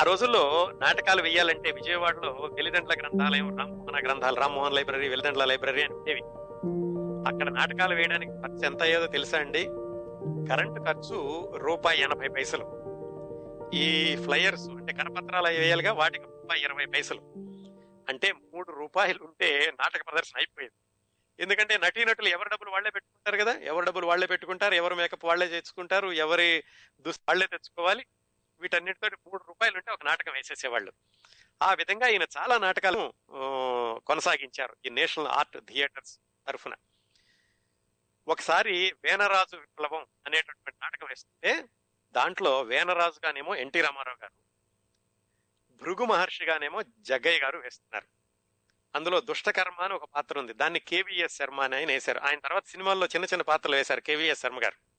ఆ రోజుల్లో నాటకాలు వేయాలంటే విజయవాడలో వెలిదండ్ల గ్రంథాలయం రామ్మోహన గ్రంథాలు రామ్మోహన్ లైబ్రరీ వెలిదండ్ల లైబ్రరీ అని ఉండేవి. అక్కడ నాటకాలు వేయడానికి ఖర్చు ఎంత అయ్యేదో తెలుసా అండి? కరెంటు ఖర్చు రూపాయి ఎనభై పైసలు. ఈ ఫ్లయర్స్ అంటే కరపత్రాలు వేయాలిగా వాటికి రూపాయి ఇరవై పైసలు. అంటే మూడు రూపాయలు ఉంటే నాటక ప్రదర్శన అయిపోయేది. ఎందుకంటే నటీనటులు ఎవరి డబ్బులు వాళ్ళే పెట్టుకుంటారు కదా? ఎవరి డబ్బులు వాళ్ళే పెట్టుకుంటారు ఎవరు మేకప్ వాళ్ళే తెచ్చుకుంటారు ఎవరి దుస్తు వాళ్ళే తెచ్చుకోవాలి. వీటన్నిటితో మూడు రూపాయలు ఉంటే ఒక నాటకం వేసేసేవాళ్ళు. ఆ విధంగా ఈయన చాలా నాటకాలు కొనసాగించారు ఈ నేషనల్ ఆర్ట్ థియేటర్స్ తరఫున. ఒకసారి వేనరాజు విప్లవం అనేటటువంటి నాటకం వేస్తుంటే దాంట్లో వేనరాజు గానేమో ఎన్టీ రామారావు గారు భృగు మహర్షిగానేమో జగ్గయ్య గారు వేస్తున్నారు. అందులో దుష్టకర్మ అని ఒక పాత్ర ఉంది. దాన్ని కేవీఎస్ శర్మ అని ఆయన వేశారు. ఆయన తర్వాత సినిమాల్లో చిన్న చిన్న పాత్రలు వేశారు కేవీఎస్ శర్మ గారు.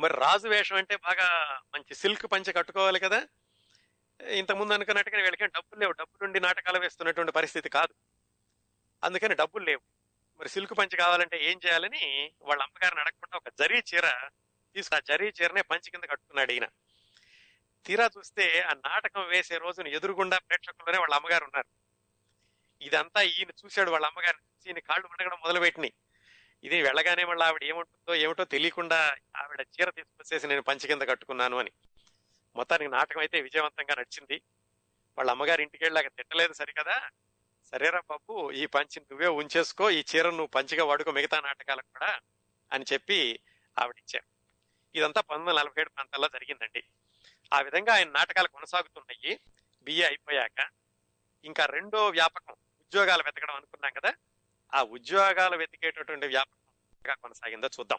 మరి రాజు వేషం అంటే బాగా మంచి సిల్క్ పంచి కట్టుకోవాలి కదా. ఇంతకుముందు అనుకున్నట్టుగా వీళ్ళకి డబ్బులు లేవు. డబ్బులుండి నాటకాలు వేస్తున్నటువంటి పరిస్థితి కాదు. అందుకని డబ్బులు లేవు. మరి సిల్క్ పంచి కావాలంటే ఏం చేయాలని వాళ్ళ అమ్మగారిని అడగకుండా ఒక జరీ చీర తీసుకు ఆ జరీ చీరనే పంచి కింద కట్టుకున్నాడు ఈయన. తీరా చూస్తే ఆ నాటకం వేసే రోజున ఎదురుగుండా ప్రేక్షకుల్లోనే వాళ్ళ అమ్మగారు ఉన్నారు. ఇదంతా ఈయన చూశాడు. వాళ్ళ అమ్మగారిని చూసి ఈయన కాళ్ళు ఉండగడం మొదలుపెట్టినాయి. ఇది వెళ్ళగానే మళ్ళీ ఆవిడ ఏముంటుందో ఏమిటో తెలియకుండా ఆవిడ చీర తీసుకొచ్చేసి నేను పంచి కింద కట్టుకున్నాను అని. మొత్తానికి నాటకం అయితే విజయవంతంగా నడిచింది. వాళ్ళ అమ్మగారి ఇంటికి వెళ్ళాక తిట్టలేదు సరికదా? సరేరా బాబు ఈ పంచి నువ్వే ఉంచేసుకో ఈ చీర నువ్వు పంచిగా వాడుకో మిగతా నాటకాలకు కూడా అని చెప్పి ఆవిడిచ్చారు. ఇదంతా పంతొమ్మిది వందల నలభై ఏడు ప్రాంతాల్లో జరిగిందండి. ఆ విధంగా ఆయన నాటకాలు కొనసాగుతున్నాయి. బిఏ అయిపోయాక ఇంకా రెండో వ్యాపకం ఉద్యోగాలు వెతకడం అనుకున్నాం కదా? ఆ ఉద్యోగాలు వెతికేటటువంటి వ్యాపారం కొనసాగిందో చూద్దాం.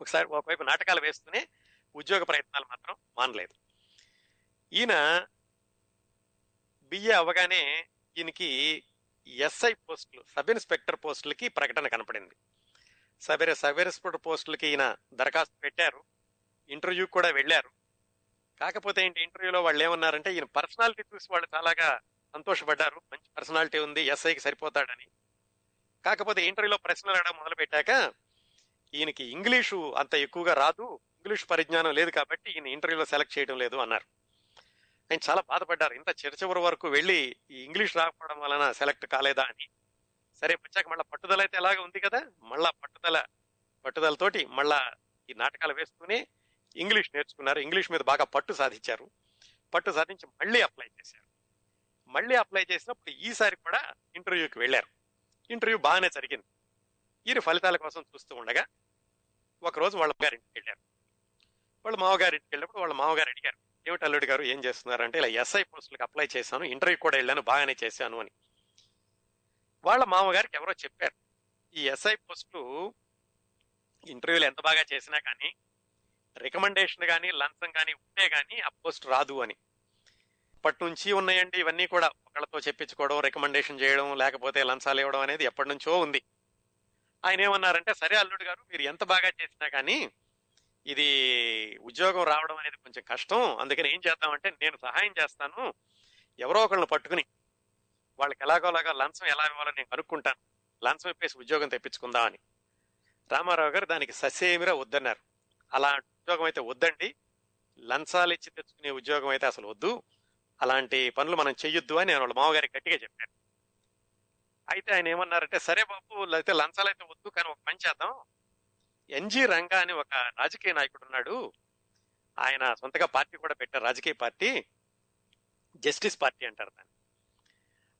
ఒకసారి ఒకవైపు నాటకాలు వేస్తూనే ఉద్యోగ ప్రయత్నాలు మాత్రం మానలేదు. ఈయన బిఏ అవ్వగానే ఈయనకి ఎస్ఐ పోస్టులు సబ్ ఇన్స్పెక్టర్ పోస్టులకి ప్రకటన కనపడింది. సబ్ సబ్ ఇన్స్పెక్టర్ పోస్టులకి ఈయన దరఖాస్తు పెట్టారు ఇంటర్వ్యూకి కూడా వెళ్ళారు. కాకపోతే ఏంటి ఇంటర్వ్యూలో వాళ్ళు ఏమన్నారంటే ఈయన పర్సనాలిటీ చూసి వాళ్ళు చాలాగా సంతోషపడ్డారు. మంచి పర్సనాలిటీ ఉంది. ఎస్ఐకి సరిపోతాడని. కాకపోతే ఇంటర్వ్యూలో ప్రశ్నలు అడగడం మొదలు పెట్టాక ఈయనకి ఇంగ్లీషు అంత ఎక్కువగా రాదు. ఇంగ్లీష్ పరిజ్ఞానం లేదు కాబట్టి ఈయన ఇంటర్వ్యూలో సెలెక్ట్ చేయడం లేదు అన్నారు. ఆయన చాలా బాధపడ్డారు. ఇంత చిరచివరి వరకు వెళ్ళి ఈ ఇంగ్లీష్ రాకపోవడం వలన సెలెక్ట్ కాలేదా అని. సరే వచ్చాక మళ్ళీ పట్టుదల అయితే ఎలాగ ఉంది కదా? మళ్ళా పట్టుదల పట్టుదలతోటి మళ్ళా ఈ నాటకాలు వేస్తూనే ఇంగ్లీష్ నేర్చుకున్నారు. ఇంగ్లీష్ మీద బాగా పట్టు సాధించారు. పట్టు సాధించి మళ్ళీ అప్లై చేశారు. మళ్ళీ అప్లై చేసినప్పుడు ఈసారి కూడా ఇంటర్వ్యూకి వెళ్ళారు. ఇంటర్వ్యూ బాగానే జరిగింది. వీరు ఫలితాల కోసం చూస్తూ ఉండగా ఒకరోజు వాళ్ళ గారింటికి వెళ్ళారు. వాళ్ళ మామగారింటికి వెళ్ళినప్పుడు వాళ్ళ మామగారు అడిగారు ఏమిటి అల్లుడి గారు ఏం చేస్తున్నారంటే ఇలా ఎస్ఐ పోస్టులకు అప్లై చేశాను ఇంటర్వ్యూ కూడా వెళ్ళాను బాగానే చేశాను అని. వాళ్ళ మామగారికి ఎవరో చెప్పారు ఈ ఎస్ఐ పోస్టులు ఇంటర్వ్యూలు ఎంత బాగా చేసినా కానీ రికమెండేషన్ కానీ లంచం కానీ ఉంటే కానీ ఆ పోస్ట్ రాదు అని. అప్పట్నుంచి ఉన్నాయండి. ఇవన్నీ కూడా ఒకళ్ళతో చెప్పించుకోవడం రికమెండేషన్ చేయడం లేకపోతే లంచాలు ఇవ్వడం అనేది ఎప్పటి నుంచో ఉంది. ఆయన ఏమన్నారంటే సరే అల్లుడు గారు మీరు ఎంత బాగా చేసినా కానీ ఇది ఉద్యోగం రావడం అనేది కొంచెం కష్టం. అందుకని ఏం చేద్దామంటే నేను సహాయం చేస్తాను. ఎవరో ఒకళ్ళని పట్టుకుని వాళ్ళకి ఎలాగోలాగా లంచం ఎలా ఇవ్వాలో నేను కనుక్కుంటాను. లంచం ఇప్పేసి ఉద్యోగం తెప్పించుకుందామని రామారావు గారు దానికి ససేమిరా వద్దన్నారు. అలా ఉద్యోగం అయితే వద్దండి. లంచాలు ఇచ్చి తెచ్చుకునే ఉద్యోగం అయితే అసలు వద్దు. అలాంటి పనులు మనం చెయ్యొద్దు అని నేను వాళ్ళ మామగారికి గట్టిగా చెప్పాను అయితే ఆయన ఏమన్నారంటే సరే బాబు అయితే లంచాలు అయితే వద్దు కానీ ఒక పని చేద్దాం. ఎన్జి రంగా అని ఒక రాజకీయ నాయకుడు ఉన్నాడు. ఆయన సొంతగా పార్టీ కూడా పెట్టారు రాజకీయ పార్టీ జస్టిస్ పార్టీ అంటారు దాన్ని.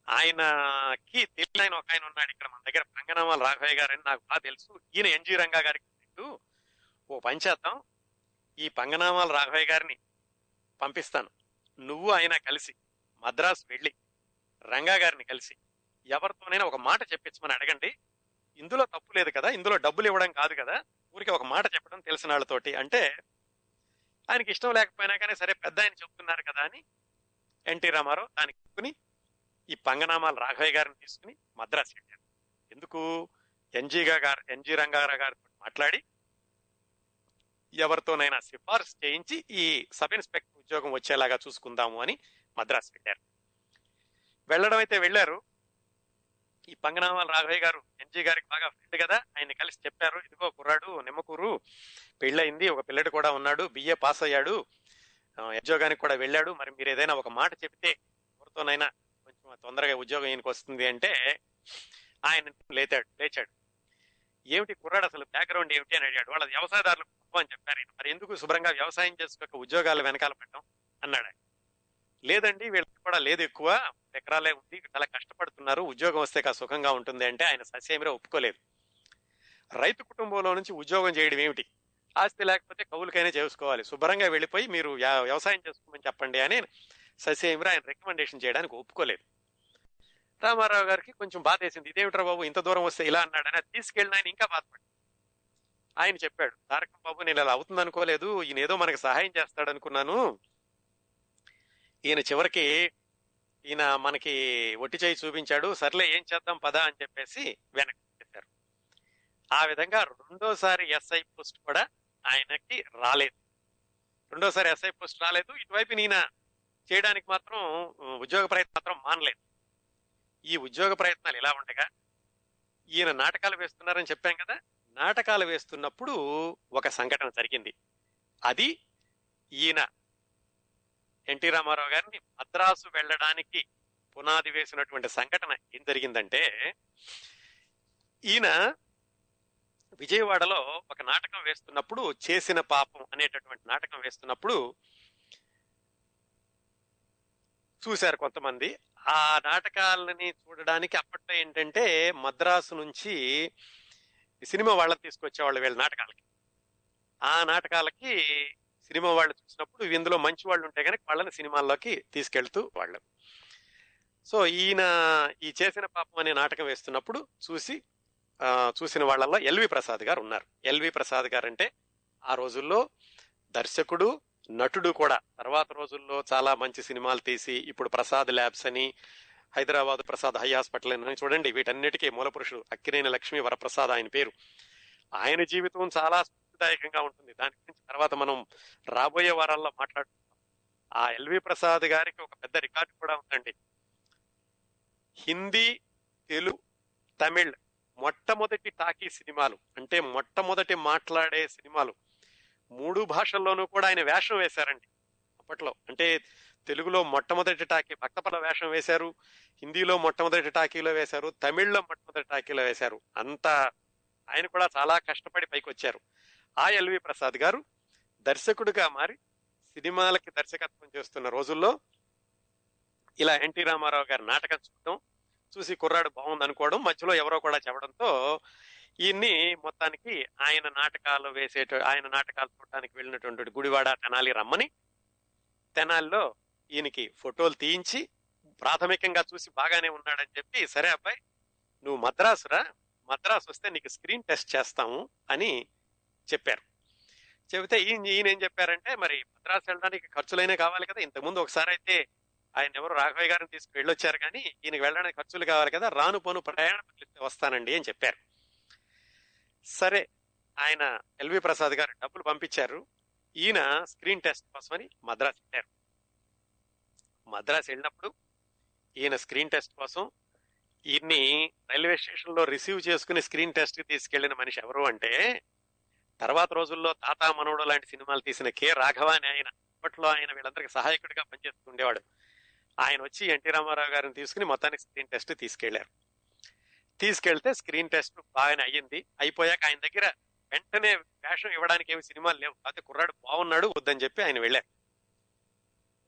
ఆయనకి తెలియని ఒక ఆయన ఉన్నాడు ఇక్కడ మన దగ్గర పంగనామాల రాఘవయ్య గారు అని నాకు బాగా తెలుసు. ఈయన ఎన్జి రంగా గారికి ఓ పని చేద్దాం ఈ పంగనామాల రాఘవయ్య గారిని పంపిస్తాను. నువ్వు ఆయన కలిసి మద్రాసు వెళ్ళి రంగా గారిని కలిసి ఎవరితోనైనా ఒక మాట చెప్పించమని అడగండి. ఇందులో తప్పు లేదు కదా ఇందులో డబ్బులు ఇవ్వడం కాదు కదా ఊరికి ఒక మాట చెప్పడం తెలిసిన వాళ్ళతోటి. అంటే ఆయనకి ఇష్టం లేకపోయినా కానీ సరే పెద్ద ఆయన చెప్తున్నారు కదా అని ఎన్టీ రామారావు దానికి ఒప్పుకుని ఈ పంగనామాల రాఘవయ్య గారిని తీసుకుని మద్రాసు వెళ్ళారు. ఎందుకు? ఎన్జీగా గారు ఎన్జీ రంగారావు గారితో మాట్లాడి ఎవరితోనైనా సిఫార్సు చేయించి ఈ సబ్ ఇన్స్పెక్టర్ ఉద్యోగం వచ్చేలాగా చూసుకుందాము అని మద్రాసు వెళ్ళారు. వెళ్ళడం అయితే వెళ్ళారు. ఈ పంగనామాల రాఘవయ్య గారు ఎన్జీ గారికి బాగా ఫ్రెండ్ కదా. ఆయన కలిసి చెప్పారు ఇదిగో కుర్రాడు నిమ్మకూరు పెళ్ళయింది ఒక పిల్లడు కూడా ఉన్నాడు బిఏ పాస్ అయ్యాడు ఉద్యోగానికి కూడా వెళ్ళాడు. మరి మీరు ఏదైనా ఒక మాట చెప్తే ఎవరితోనైనా కొంచెం తొందరగా ఉద్యోగం ఈయనకి వస్తుంది అంటే ఆయన లేచాడు లేచాడు. ఏమిటి కుర్రాడు అసలు బ్యాక్గ్రౌండ్ ఏమిటి? అని అడిగాడు. వాళ్ళ వ్యవసాయదారులు తప్పు అని చెప్పారు మరి ఎందుకు శుభ్రంగా వ్యవసాయం చేసుకోక ఉద్యోగాలు వెనకాల పడ్డం? అన్నాడు లేదండి వీళ్ళకి కూడా లేదు ఎక్కువ. ఎకరాలే ఉంది చాలా కష్టపడుతున్నారు. ఉద్యోగం వస్తే కా సుఖంగా ఉంటుంది అంటే ఆయన ససేమిరా ఒప్పుకోలేదు. రైతు కుటుంబంలో నుంచి ఉద్యోగం చేయడం ఏమిటి? ఆస్తి లేకపోతే కౌలుకైనా చేసుకోవాలి. శుభ్రంగా వెళ్ళిపోయి మీరు వ్యవసాయం చేసుకోమని చెప్పండి అని ససేమిరా ఆయన రికమెండేషన్ చేయడానికి ఒప్పుకోలేదు. రామారావు గారికి కొంచెం బాధ వేసింది ఇదేమిట్రా బాబు ఇంత దూరం వస్తే ఇలా అన్నాడని తీసుకెళ్ళిన ఆయన ఇంకా బాధపడి ఆయన చెప్పాడు తారక బాబు నేను ఇలా అవుతుంది అనుకోలేదు ఈయన ఏదో మనకి సహాయం చేస్తాడు అనుకున్నాను ఈయన చివరికి ఈయన మనకి ఒట్టి చేయి చూపించాడు సర్లే ఏం చేద్దాం పదా అని చెప్పేసి వెనక్కి చెప్పారు ఆ విధంగా రెండోసారి ఎస్ఐ పోస్ట్ కూడా ఆయనకి రాలేదు. రెండోసారి ఎస్ఐ పోస్ట్ రాలేదు ఇటువైపు ఈయన చేయడానికి మాత్రం ఉద్యోగ ప్రయత్నం మాత్రం మానలేదు. ఈ ఉద్యోగ ప్రయత్నాలు ఇలా ఉండగా ఈయన నాటకాలు వేస్తున్నారని చెప్పాం కదా నాటకాలు వేస్తున్నప్పుడు ఒక సంఘటన జరిగింది. అది ఈయన ఎన్టీ రామారావు గారిని మద్రాసు వెళ్ళడానికి పునాది వేసినటువంటి సంఘటన ఏం జరిగిందంటే ఈయన విజయవాడలో ఒక నాటకం వేస్తున్నప్పుడు చేసిన పాపం అనేటటువంటి నాటకం వేస్తున్నప్పుడు చూశారు కొంతమంది. ఆ నాటకాలని చూడడానికి అప్పట్లో ఏంటంటే మద్రాసు నుంచి సినిమా వాళ్ళని తీసుకొచ్చేవాళ్ళు వీళ్ళ నాటకాలకి. ఆ నాటకాలకి సినిమా వాళ్ళు చూసినప్పుడు ఇందులో మంచి వాళ్ళు ఉంటే కనుక వాళ్ళని సినిమాల్లోకి తీసుకెళ్తూ వాళ్ళు. సో ఈయన ఈ చేసిన పాపం అనే నాటకం వేస్తున్నప్పుడు చూసి చూసిన వాళ్ళల్లో ఎల్వి ప్రసాద్ గారు ఉన్నారు. ఎల్వి ప్రసాద్ గారు అంటే ఆ రోజుల్లో దర్శకుడు నటుడు కూడా. తర్వాత రోజుల్లో చాలా మంచి సినిమాలు తీసి ఇప్పుడు ప్రసాద్ ల్యాబ్స్ అని హైదరాబాద్ ప్రసాద్ హై హాస్పిటల్ అని చూడండి. వీటన్నిటికీ మూలపురుషుడు అక్కినేని లక్ష్మీ వరప్రసాద్ ఆయన పేరు. ఆయన జీవితం చాలా స్ఫూర్తిదాయకంగా ఉంటుంది. దాని గురించి తర్వాత మనం రాబోయే వారాల్లో మాట్లాడుకుందాం. ఆ ఎల్వి ప్రసాద్ గారికి ఒక పెద్ద రికార్డు కూడా ఉందండి. హిందీ తెలుగు తమిళ్ మొట్టమొదటి టాకీ సినిమాలు అంటే మొట్టమొదటి మాట్లాడే సినిమాలు మూడు భాషల్లోనూ కూడా ఆయన వేషం వేశారండి. అప్పట్లో అంటే తెలుగులో మొట్టమొదటి టాకీ భక్తపల వేషం వేశారు. హిందీలో మొట్టమొదటి టాకీలో వేశారు తమిళ్ళో మొట్టమొదటి టాకీలో వేశారు. అంత ఆయన కూడా చాలా కష్టపడి పైకి వచ్చారు ఆ ఎల్వి ప్రసాద్ గారు దర్శకుడిగా మారి సినిమాలకి దర్శకత్వం చేస్తున్న రోజుల్లో ఇలా ఎన్టీ రామారావు గారి నాటకం చూడటం చూసి కుర్రాడు బాగుంది అనుకోవడం మధ్యలో ఎవరో కూడా చెప్పడంతో ఈయన్ని మొత్తానికి ఆయన నాటకాలు వేసేట ఆయన నాటకాలు చూడటానికి వెళ్ళినటువంటి గుడివాడ తెనాలి రమ్మని తెనాలిలో ఈయనకి ఫోటోలు తీయించి ప్రాథమికంగా చూసి బాగానే ఉన్నాడని చెప్పి సరే అబ్బాయి నువ్వు మద్రాసురా మద్రాసు వస్తే నీకు స్క్రీన్ టెస్ట్ చేస్తాము అని చెప్పారు. చెబితే ఈయన ఈయన ఏం చెప్పారంటే మరి మద్రాసు వెళ్ళడానికి ఖర్చులైనా కావాలి కదా ఇంతకుముందు ఒకసారి అయితే ఆయన ఎవరు రాఘవయ్య గారిని తీసుకు వెళ్ళొచ్చారు కానీ ఈయనకి వెళ్ళడానికి ఖర్చులు కావాలి కదా రాను పోను ప్రయాణం వస్తానండి అని చెప్పారు. సరే ఆయన ఎల్వి ప్రసాద్ గారు డబ్బులు పంపించారు. ఈయన స్క్రీన్ టెస్ట్ కోసమని మద్రాసు వెళ్ళారు. మద్రాసు వెళ్ళినప్పుడు ఈయన స్క్రీన్ టెస్ట్ కోసం ఈయన్ని రైల్వే స్టేషన్లో రిసీవ్ చేసుకుని స్క్రీన్ టెస్ట్కి తీసుకెళ్ళిన మనిషి ఎవరు అంటే తర్వాత రోజుల్లో తాతా మనోడు లాంటి సినిమాలు తీసిన కె. రాఘవ అని ఆయన. అప్పట్లో ఆయన వీళ్ళందరికీ సహాయకుడిగా పనిచేస్తుండేవాడు ఆయన వచ్చి ఎన్టీ రామారావు గారిని తీసుకుని మొత్తానికి స్క్రీన్ టెస్ట్ తీసుకెళ్ళారు తీసుకెళ్తే స్క్రీన్ టెస్ట్ బాగానే అయ్యింది. అయిపోయాక ఆయన దగ్గర వెంటనే వేషం ఇవ్వడానికి ఏమి సినిమాలు లేవు. అయితే కుర్రాడు బాగున్నాడు వద్దని చెప్పి ఆయన వెళ్ళారు.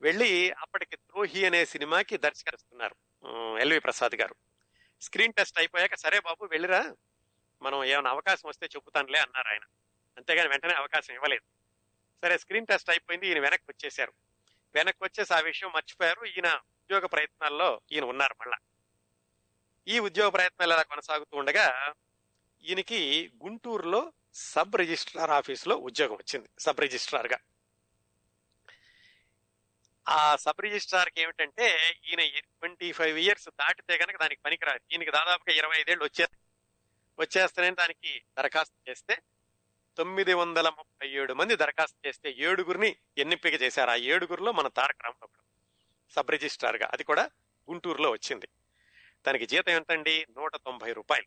వెళ్ళి అప్పటికి ద్రోహి అనే సినిమాకి దర్శకరిస్తున్నారు ఎల్వి ప్రసాద్ గారు. స్క్రీన్ టెస్ట్ అయిపోయాక సరే బాబు వెళ్ళిరా. మనం ఏమైనా అవకాశం వస్తే చెబుతానులే అన్నారు ఆయన. అంతేగాని వెంటనే అవకాశం ఇవ్వలేదు. సరే స్క్రీన్ టెస్ట్ అయిపోయింది ఈయన వెనక్కి వచ్చేసారు వెనక్కి వచ్చేసి ఆ విషయం మర్చిపోయారు. ఈయన ఉద్యోగ ప్రయత్నాల్లో ఈయన ఉన్నారు మళ్ళా. ఈ ఉద్యోగ ప్రయత్నాలు ఎలా కొనసాగుతూ ఉండగా ఈయనకి గుంటూరులో సబ్ రిజిస్ట్రార్ ఆఫీసులో ఉద్యోగం వచ్చింది సబ్ రిజిస్ట్రార్గా. ఆ సబ్ రిజిస్ట్రార్కి ఏమిటంటే ఈయన ట్వంటీ ఫైవ్ ఇయర్స్ దాటితే కనుక దానికి పనికిరాదు. ఈయనకి దాదాపుగా ఇరవై ఐదేళ్ళు వచ్చే వచ్చేస్తానని దానికి దరఖాస్తు చేస్తే తొమ్మిది వందల ముప్పై ఏడు మంది దరఖాస్తు చేస్తే ఏడుగురిని ఎన్నిపిక చేశారు. ఆ ఏడుగురిలో మన తారక రామబాబు సబ్ రిజిస్ట్రార్గా అది కూడా గుంటూరులో వచ్చింది. దానికి జీతం ఎంతండి? నూట తొంభై రూపాయలు.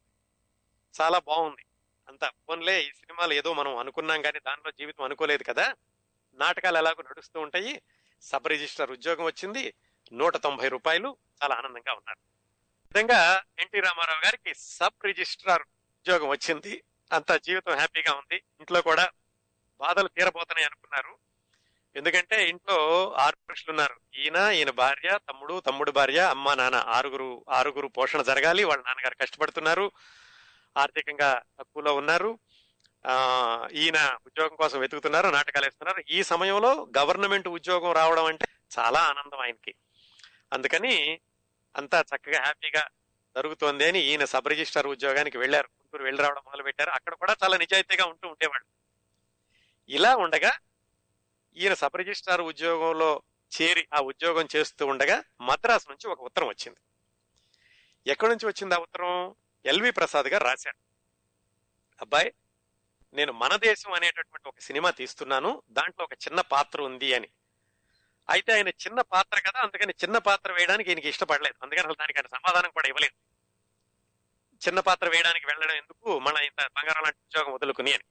చాలా బాగుంది. అంత ఫోన్లే ఈ సినిమాలు ఏదో మనం అనుకున్నాం కానీ దానిలో జీవితం అనుకోలేదు కదా. నాటకాలు ఎలాగో నడుస్తూ ఉంటాయి. సబ్ రిజిస్టర్ ఉద్యోగం వచ్చింది. నూట తొంభై రూపాయలు చాలా ఆనందంగా ఉన్నారు. విధంగా ఎన్టీ రామారావు గారికి సబ్ రిజిస్ట్రార్ ఉద్యోగం వచ్చింది. అంత జీవితం హ్యాపీగా ఉంది. ఇంట్లో కూడా బాధలు తీరబోతున్నాయి అనుకున్నారు. ఎందుకంటే ఇంట్లో ఆరు పురుషులు ఉన్నారు. ఈయన ఈయన భార్య తమ్ముడు తమ్ముడు భార్య అమ్మ నాన్న ఆరుగురు ఆరుగురు పోషణ జరగాలి. వాళ్ళ నాన్నగారు కష్టపడుతున్నారు. ఆర్థికంగా తక్కువలో ఉన్నారు. ఈయన ఉద్యోగం కోసం వెతుకుతున్నారు నాటకాలు వేస్తున్నారు. ఈ సమయంలో గవర్నమెంట్ ఉద్యోగం రావడం అంటే చాలా ఆనందం ఆయనకి. అందుకని అంతా చక్కగా హ్యాపీగా జరుగుతోంది అని ఈయన సబ్ రిజిస్టర్ ఉద్యోగానికి వెళ్ళారు. గుంటూరు వెళ్ళి రావడం మొదలు పెట్టారు అక్కడ కూడా చాలా నిజాయితీగా ఉంటూ ఉండేవాడు ఇలా ఉండగా ఈయన సబ్ రిజిస్ట్రార్ ఉద్యోగంలో చేరి ఆ ఉద్యోగం చేస్తూ ఉండగా మద్రాసు నుంచి ఒక ఉత్తరం వచ్చింది. ఎక్కడి నుంచి వచ్చింది ఆ ఉత్తరం? ఎల్వి ప్రసాద్ గారు రాశారు. అబ్బాయి నేను మన దేశం అనేటటువంటి ఒక సినిమా తీస్తున్నాను దాంట్లో ఒక చిన్న పాత్ర ఉంది అని. అయితే ఆయన చిన్న పాత్ర కదా అందుకని చిన్న పాత్ర వేయడానికి ఈయనకి ఇష్టపడలేదు. అందుకని అసలు దానికి ఆయన సమాధానం కూడా ఇవ్వలేదు. చిన్న పాత్ర వేయడానికి వెళ్ళడం ఎందుకు? మన ఇంత బంగారం లాంటి ఉద్యోగం వదులుకుని అని.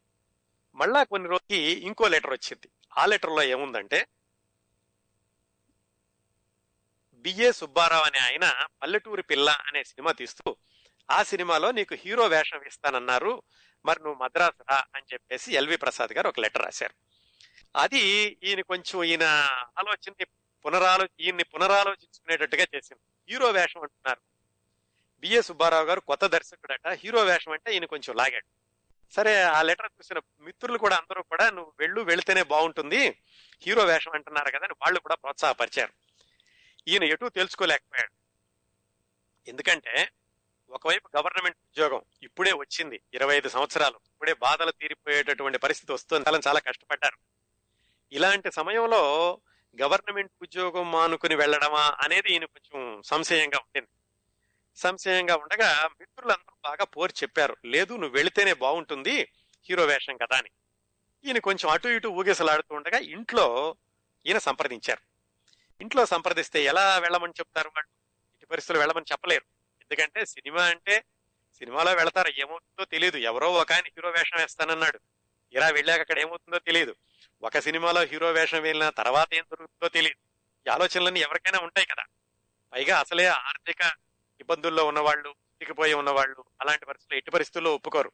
మళ్ళా కొన్ని రోజుకి ఇంకో లెటర్ వచ్చింది. ఆ లెటర్లో ఏముందంటే బిఏ సుబ్బారావు అనే ఆయన పల్లెటూరి పిల్ల అనే సినిమా తీస్తూ ఆ సినిమాలో నీకు హీరో వేషం ఇస్తానన్నారు మరి నువ్వు మద్రాసు రా అని చెప్పేసి ఎల్వి ప్రసాద్ గారు ఒక లెటర్ రాశారు. అది ఈయన కొంచెం ఈయన ఆలోచనని పునరాలో ఈయన్ని పునరాలోచించుకునేటట్టుగా చేసింది. హీరో వేషం అంటున్నారు. బిఏ సుబ్బారావు గారు కొత్త దర్శకుడట. హీరో వేషం అంటే ఈయన కొంచెం లాగాడు. సరే ఆ లెటర్ చూసిన మిత్రులు కూడా అందరూ కూడా నువ్వు వెళ్ళు వెళితేనే బాగుంటుంది. హీరో వేషం అంటున్నారు కదా అని వాళ్ళు కూడా ప్రోత్సాహపరిచారు. ఈయన ఎటు తెలుసుకోలేకపోయాడు. ఎందుకంటే ఒకవైపు గవర్నమెంట్ ఉద్యోగం ఇప్పుడే వచ్చింది ఇరవై ఐదు సంవత్సరాలు. ఇప్పుడే బాధలు తీరిపోయేటటువంటి పరిస్థితి వస్తుంది. చాలా చాలా కష్టపడ్డారు. ఇలాంటి సమయంలో గవర్నమెంట్ ఉద్యోగం మానుకుని వెళ్ళడమా అనేది ఈయన కొంచెం సంశయంగా ఉండింది. సంశయంగా ఉండగా మిత్రులందరూ బాగా పోరు చెప్పారు. లేదు నువ్వు వెళితేనే బాగుంటుంది హీరో వేషం కదా అని. ఈయన కొంచెం అటు ఇటు ఊగేసలాడుతూ ఉండగా ఇంట్లో ఈయన సంప్రదించారు. ఇంట్లో సంప్రదిస్తే ఎలా వెళ్ళమని చెప్తారు వాళ్ళు? ఇటు పరిస్థితులు వెళ్ళమని చెప్పలేరు. ఎందుకంటే సినిమా అంటే సినిమాలో వెళతారు ఏమవుతుందో తెలియదు ఎవరో ఒక ఆయన హీరో వేషం వేస్తానన్నాడు. ఇలా వెళ్ళాక అక్కడ ఏమవుతుందో తెలియదు ఒక సినిమాలో హీరో వేషం వెళ్ళిన తర్వాత ఏం దొరుకుతుందో తెలియదు ఈ ఆలోచనలన్నీ ఎవరికైనా ఉంటాయి కదా. పైగా అసలే ఆర్థిక ఇబ్బందుల్లో ఉన్నవాళ్ళు చిక్కిపోయి ఉన్నవాళ్ళు అలాంటి పరిస్థితులు ఎట్టి పరిస్థితుల్లో ఒప్పుకోరు.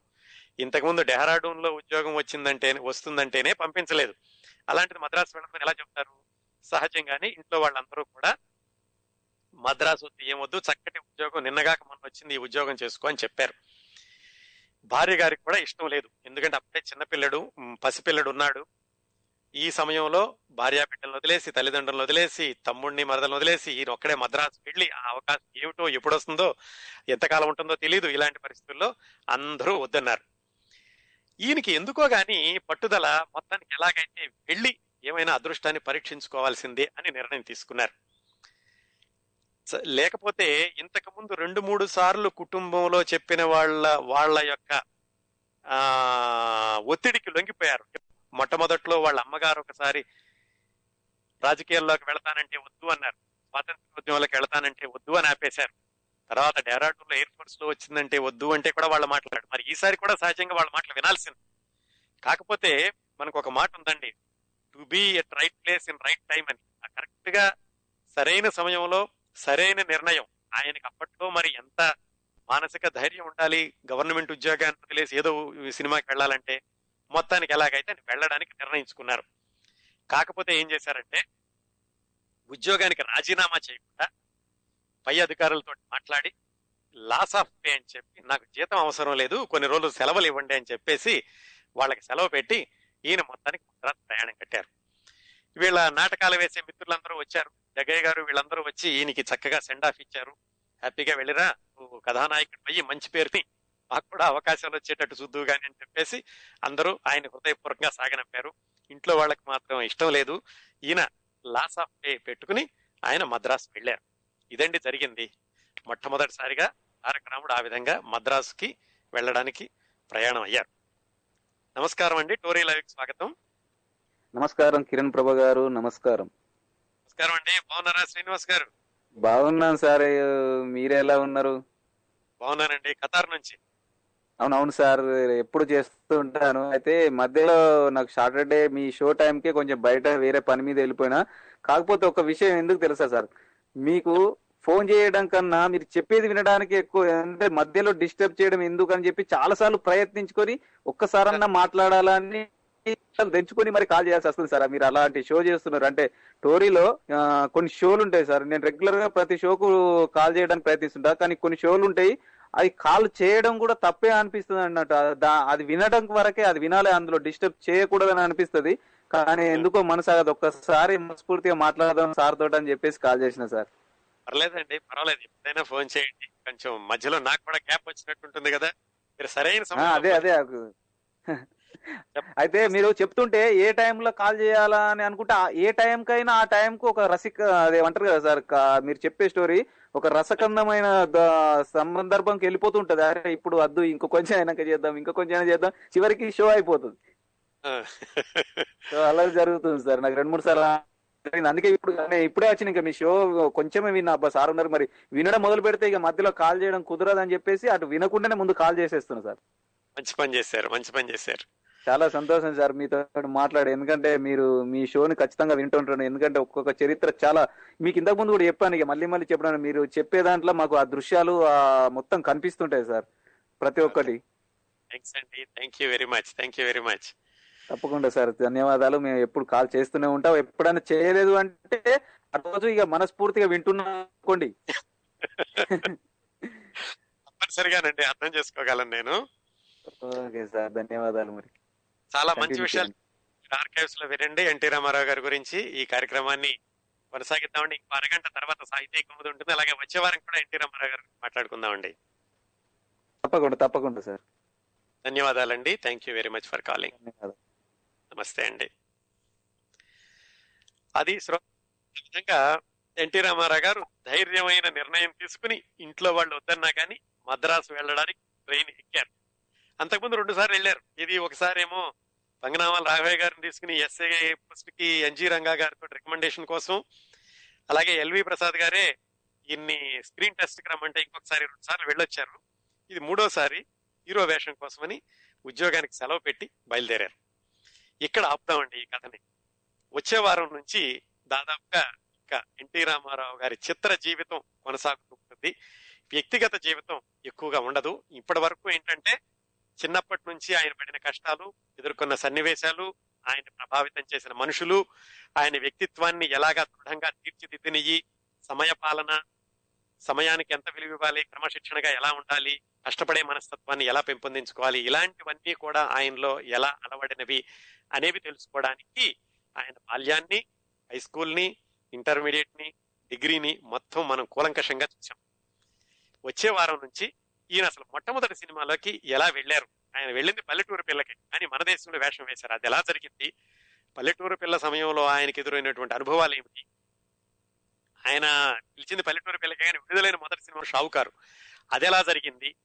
ఇంతకుముందు డెహ్రాడూన్లో ఉద్యోగం వచ్చిందంటే వస్తుందంటేనే పంపించలేదు. అలాంటిది మద్రాసు వెళ్ళడం ఎలా చెప్తారు? సహజంగానే ఇంట్లో వాళ్ళందరూ కూడా మద్రాసు వద్దు ఏమొద్దు చక్కటి ఉద్యోగం నిన్నగాక మొన్న వచ్చింది ఈ ఉద్యోగం చేసుకో అని చెప్పారు. భార్య గారికి కూడా ఇష్టం లేదు. ఎందుకంటే అప్పుడే చిన్నపిల్లడు పసిపిల్లడు ఉన్నాడు. ఈ సమయంలో భార్యా బిడ్డలను వదిలేసి తల్లిదండ్రులను వదిలేసి తమ్ముడిని మరదలను వదిలేసి ఈయన ఒక్కడే మద్రాసు వెళ్ళి ఆ అవకాశం ఏమిటో ఎప్పుడు వస్తుందో ఎంతకాలం ఉంటుందో తెలియదు ఇలాంటి పరిస్థితుల్లో అందరూ వద్దన్నారు. ఈయనకి ఎందుకో గాని పట్టుదల మొత్తానికి ఎలాగైతే వెళ్ళి ఏమైనా అదృష్టాన్ని పరీక్షించుకోవాల్సిందే అని నిర్ణయం తీసుకున్నారు. లేకపోతే ఇంతకు ముందు రెండు మూడు సార్లు కుటుంబంలో చెప్పిన వాళ్ళ వాళ్ళ యొక్క ఆ ఒత్తిడికి లొంగిపోయారు. మొట్టమొదట్లో వాళ్ళ అమ్మగారు ఒకసారి రాజకీయాల్లోకి వెళతానంటే వద్దు అన్నారు. స్వాతంత్రోద్యమంలోకి వెళతానంటే వద్దు అని ఆపేశారు. తర్వాత డెహ్రాడూన్లో ఎయిర్ ఫోర్స్లో వచ్చిందంటే వద్దు అంటే కూడా వాళ్ళ మాట్లాడు మరి ఈసారి కూడా సహజంగా వాళ్ళ మాటలు వినాల్సింది. కాకపోతే మనకు ఒక మాట ఉందండి. To be at right place in right time అని. కరెక్ట్గా సరైన సమయంలో సరైన నిర్ణయం. ఆయనకి అప్పట్లో మరి ఎంత మానసిక ధైర్యం ఉండాలి గవర్నమెంట్ ఉద్యోగాన్ని వదిలేసి ఏదో సినిమాకి వెళ్ళాలంటే మొత్తానికి ఎలాగైతే ఆయన వెళ్ళడానికి నిర్ణయించుకున్నారు. కాకపోతే ఏం చేశారంటే ఉద్యోగానికి రాజీనామా చేయకుండా పై అధికారులతో మాట్లాడి లాస్ ఆఫ్ పే అని చెప్పి నాకు జీతం అవసరం లేదు కొన్ని రోజులు సెలవులు ఇవ్వండి అని చెప్పేసి వాళ్ళకి సెలవు పెట్టి ఈయన మొత్తానికి మద్రాసు ప్రయాణం కట్టారు. వీళ్ళ నాటకాలు వేసే మిత్రులందరూ వచ్చారు. జగయ్య గారు వీళ్ళందరూ వచ్చి ఈయనకి చక్కగా సెండ్ ఆఫ్ ఇచ్చారు. హ్యాపీగా వెళ్ళిరా నువ్వు కథానాయకుడు అయ్యి మంచి పేరుని మాకు కూడా అవకాశాలు వచ్చేటట్టు చూద్దు కానీ అని చెప్పేసి అందరూ ఆయన హృదయపూర్వకంగా సాగనంపారు. ఇంట్లో వాళ్ళకి మాత్రం ఇష్టం లేదు. ఈయన లాస్ ఆఫ్ పే పెట్టుకుని ఆయన మద్రాసు వెళ్ళారు. ఇదండి జరిగింది. మొట్టమొదటిసారిగా తారక రాముడు ఆ విధంగా మద్రాసుకి వెళ్ళడానికి ప్రయాణం అయ్యారు. నమస్కారం అండి. టోరీ లైవ్ స్వాగతం. నమస్కారం కిరణ్ ప్రభ గారు నమస్కారం. నమస్కారం అండి. బాగున్నారా శ్రీనివాస్ గారు? బాగున్నాను సార్. మీరే ఎలా ఉన్నారు? బాగున్నానండి. ఖతార్ నుంచి. అవునవును సార్. ఎప్పుడు చేస్తూ ఉంటాను. అయితే మధ్యలో నాకు సాటర్డే మీ షో టైంకి కొంచెం బయట వేరే పని మీద వెళ్ళిపోయినా. కాకపోతే ఒక విషయం ఎందుకు తెలుసా సార్? మీకు ఫోన్ చేయడం కన్నా మీరు చెప్పేది వినడానికి ఎక్కువ అంటే మధ్యలో డిస్టర్బ్ చేయడం ఎందుకు అని చెప్పి చాలా సార్లు ప్రయత్నించుకొని ఒక్కసారన్నా మాట్లాడాలని తెంచుకొని మరి కాల్ చేయాల్సి వస్తుంది సార్. మీరు అలాంటి షో చేస్తున్నారు. అంటే టోరీలో కొన్ని షోలు ఉంటాయి సార్. నేను రెగ్యులర్గా ప్రతి షోకు కాల్ చేయడానికి ప్రయత్నిస్తుంటా. కానీ కొన్ని షోలు ఉంటాయి. అది కాల్ చేయడం కూడా తప్పే అనిపిస్తుంది అన్నట్టు. అది వినడం వరకే అది వినాలి. అందులో డిస్టర్బ్ చేయకూడదని అనిపిస్తుంది. కానీ ఎందుకో మనసు ఆగదు. ఒక్కసారి మనస్ఫూర్తిగా మాట్లాడదాం సార్ తోటి అని చెప్పేసి కాల్ చేసిన సార్. పర్లేదండి. పర్వాలేదు. ఎప్పుడైనా ఫోన్ చేయండి. కొంచెం మధ్యలో నాకు కూడా గ్యాప్ వచ్చినట్టు ఉంటుంది కదా. మీరు సరైన అదే అదే. అయితే మీరు చెప్తుంటే ఏ టైంలో కాల్ చేయాలా అని అనుకుంటే ఏ టైంకైనా ఆ టైంకు ఒక రసిక అదే అంటారు కదా సార్ కా- మీరు చెప్పే స్టోరీ ఒక రసకందమైన సందర్భంకి వెళ్ళిపోతుంటది. అరే ఇప్పుడు వద్దు ఇంకో కొంచెం అయినాక చేద్దాం ఇంకో కొంచెం అయినా చేద్దాం చివరికి షో అయిపోతుంది. సో అలా జరుగుతుంది సార్. నాకు రెండు మూడు సార్లు. అందుకే ఇప్పుడు ఇప్పుడే వచ్చిన ఇంకా మీ షో కొంచెమే విన్నా. అబ్బా సార్ ఉన్నారు మరి. వినడం మొదలు పెడితే ఇక మధ్యలో కాల్ చేయడం కుదరదు అని చెప్పేసి అటు వినకుండానే ముందు కాల్ చేసేస్తున్నా సార్. మంచి పని చేశారు మంచి పని చేశారు. చాలా సంతోషం సార్ మీతో మాట్లాడే. ఎందుకంటే మీరు మీ షోని ఖచ్చితంగా వింటుంటాను. ఎందుకంటే ఒక్కొక్క చరిత్ర చాలా మీకు ఇంతకు ముందు కూడా చెప్పాను ఇక మళ్ళీ మళ్ళీ చెప్పడానికి. మీరు చెప్పే దాంట్లో మాకు ఆ దృశ్యాలు ఆ మొత్తం కనిపిస్తుంటాయి సార్ ప్రతి ఒక్కటి. Thank you very much. Thank you very much. తప్పకుండా సార్. ధన్యవాదాలు. మేము ఎప్పుడు కాల్ చేస్తూనే ఉంటాం. ఎప్పుడైనా చేయలేదు అంటే ఆ రోజు ఇక మనస్ఫూర్తిగా వింటున్నాం అనుకోండి. తప్పనిసరిగానండి. అర్థం చేసుకోగలను నేను. Okay sir. ధన్యవాదాలు మరి. చాలా మంచి విషయాలు. ఆర్కైవ్స్లో వినండి. ఎన్టీ రామారావు గారి గురించి ఈ కార్యక్రమాన్ని కొనసాగిద్దామండి. ఇంకో అరగంట తర్వాత సాహితీ కుముది ఉంటుంది. అలాగే వచ్చే వారం కూడా ఎన్టీ రామారావు గారు మాట్లాడుకుందామండి. తప్పకుండా తప్పకుండా సార్. ధన్యవాదాలండి. Thank you very much for calling నమస్తే అండి. అది విధంగా ఎన్టీ రామారావు గారు ధైర్యమైన నిర్ణయం తీసుకుని ఇంట్లో వాళ్ళు వద్దన్నా కానీ మద్రాసు వెళ్ళడానికి ట్రైన్ ఎక్కారు. అంతకుముందు రెండు సార్లు వెళ్ళారు. ఇది ఒకసారి ఏమో పంగనామాల రాఘవయ్య గారిని తీసుకుని ఎస్ఏ పోస్ట్కి ఎన్జి రంగా గారితో రికమెండేషన్ కోసం అలాగే ఎల్వి ప్రసాద్ గారే ఇన్ని స్క్రీన్ టెస్ట్కి రమ్మంటే ఇంకొకసారి రెండు సార్లు వెళ్ళొచ్చారు. ఇది మూడోసారి హీరో వేషం కోసమని ఉద్యోగానికి సెలవు పెట్టి బయలుదేరారు. ఇక్కడ ఆపుదామండి ఈ కథని. వచ్చే వారం నుంచి దాదాపుగా ఇంకా ఎన్టీ రామారావు గారి చిత్ర జీవితం కొనసాగుతూ ఉంటుంది. వ్యక్తిగత జీవితం ఎక్కువగా ఉండదు. ఇప్పటి వరకు ఏంటంటే చిన్నప్పటి నుంచి ఆయన పడిన కష్టాలు ఎదుర్కొన్న సన్నివేశాలు ఆయన ప్రభావితం చేసిన మనుషులు ఆయన వ్యక్తిత్వాన్ని ఎలాగా దృఢంగా తీర్చిదిద్దినయి సమయ పాలన సమయానికి ఎంత విలువ ఇవ్వాలి క్రమశిక్షణగా ఎలా ఉండాలి కష్టపడే మనస్తత్వాన్ని ఎలా పెంపొందించుకోవాలి ఇలాంటివన్నీ కూడా ఆయనలో ఎలా అలవడినవి అనేవి తెలుసుకోవడానికి ఆయన బాల్యాన్ని హై స్కూల్ని ఇంటర్మీడియట్ని డిగ్రీని మొత్తం మనం కూలంకషంగా చూసాం వచ్చే వారం నుంచి ఈయన అసలు మొట్టమొదటి సినిమాలోకి ఎలా వెళ్ళారు? ఆయన వెళ్ళింది పల్లెటూరు పిల్లకి. కానీ మన దేశంలో వేషం వేశారు. అది ఎలా జరిగింది? పల్లెటూరు పిల్ల సమయంలో ఆయనకి ఎదురైనటువంటి అనుభవాలు ఏమిటి? ఆయన పిలిచింది పల్లెటూరు పిల్లకి కానీ విడుదలైన మొదటి సినిమా షావుకారు. అది ఎలా జరిగింది?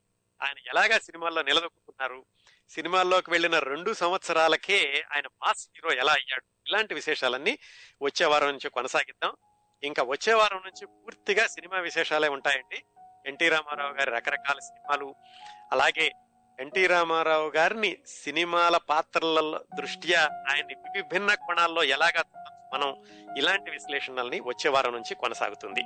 ఆయన ఎలాగా సినిమాల్లో నిలదొక్కున్నారు? సినిమాల్లోకి వెళ్ళిన రెండు సంవత్సరాలకే ఆయన మాస్ హీరో ఎలా అయ్యాడు? ఇలాంటి విశేషాలన్నీ వచ్చే వారం నుంచి కొనసాగిద్దాం. ఇంకా వచ్చే వారం నుంచి పూర్తిగా సినిమా విశేషాలే ఉంటాయండి. ఎన్టీ రామారావు గారి రకరకాల సినిమాలు అలాగే ఎన్టీ రామారావు గారిని సినిమాల పాత్రల దృష్ట్యా ఆయన్ని విభిన్న కోణాల్లో ఎలాగా మనం ఇలాంటి విశ్లేషణల్ని వచ్చే వారం నుంచి కొనసాగుతుంది.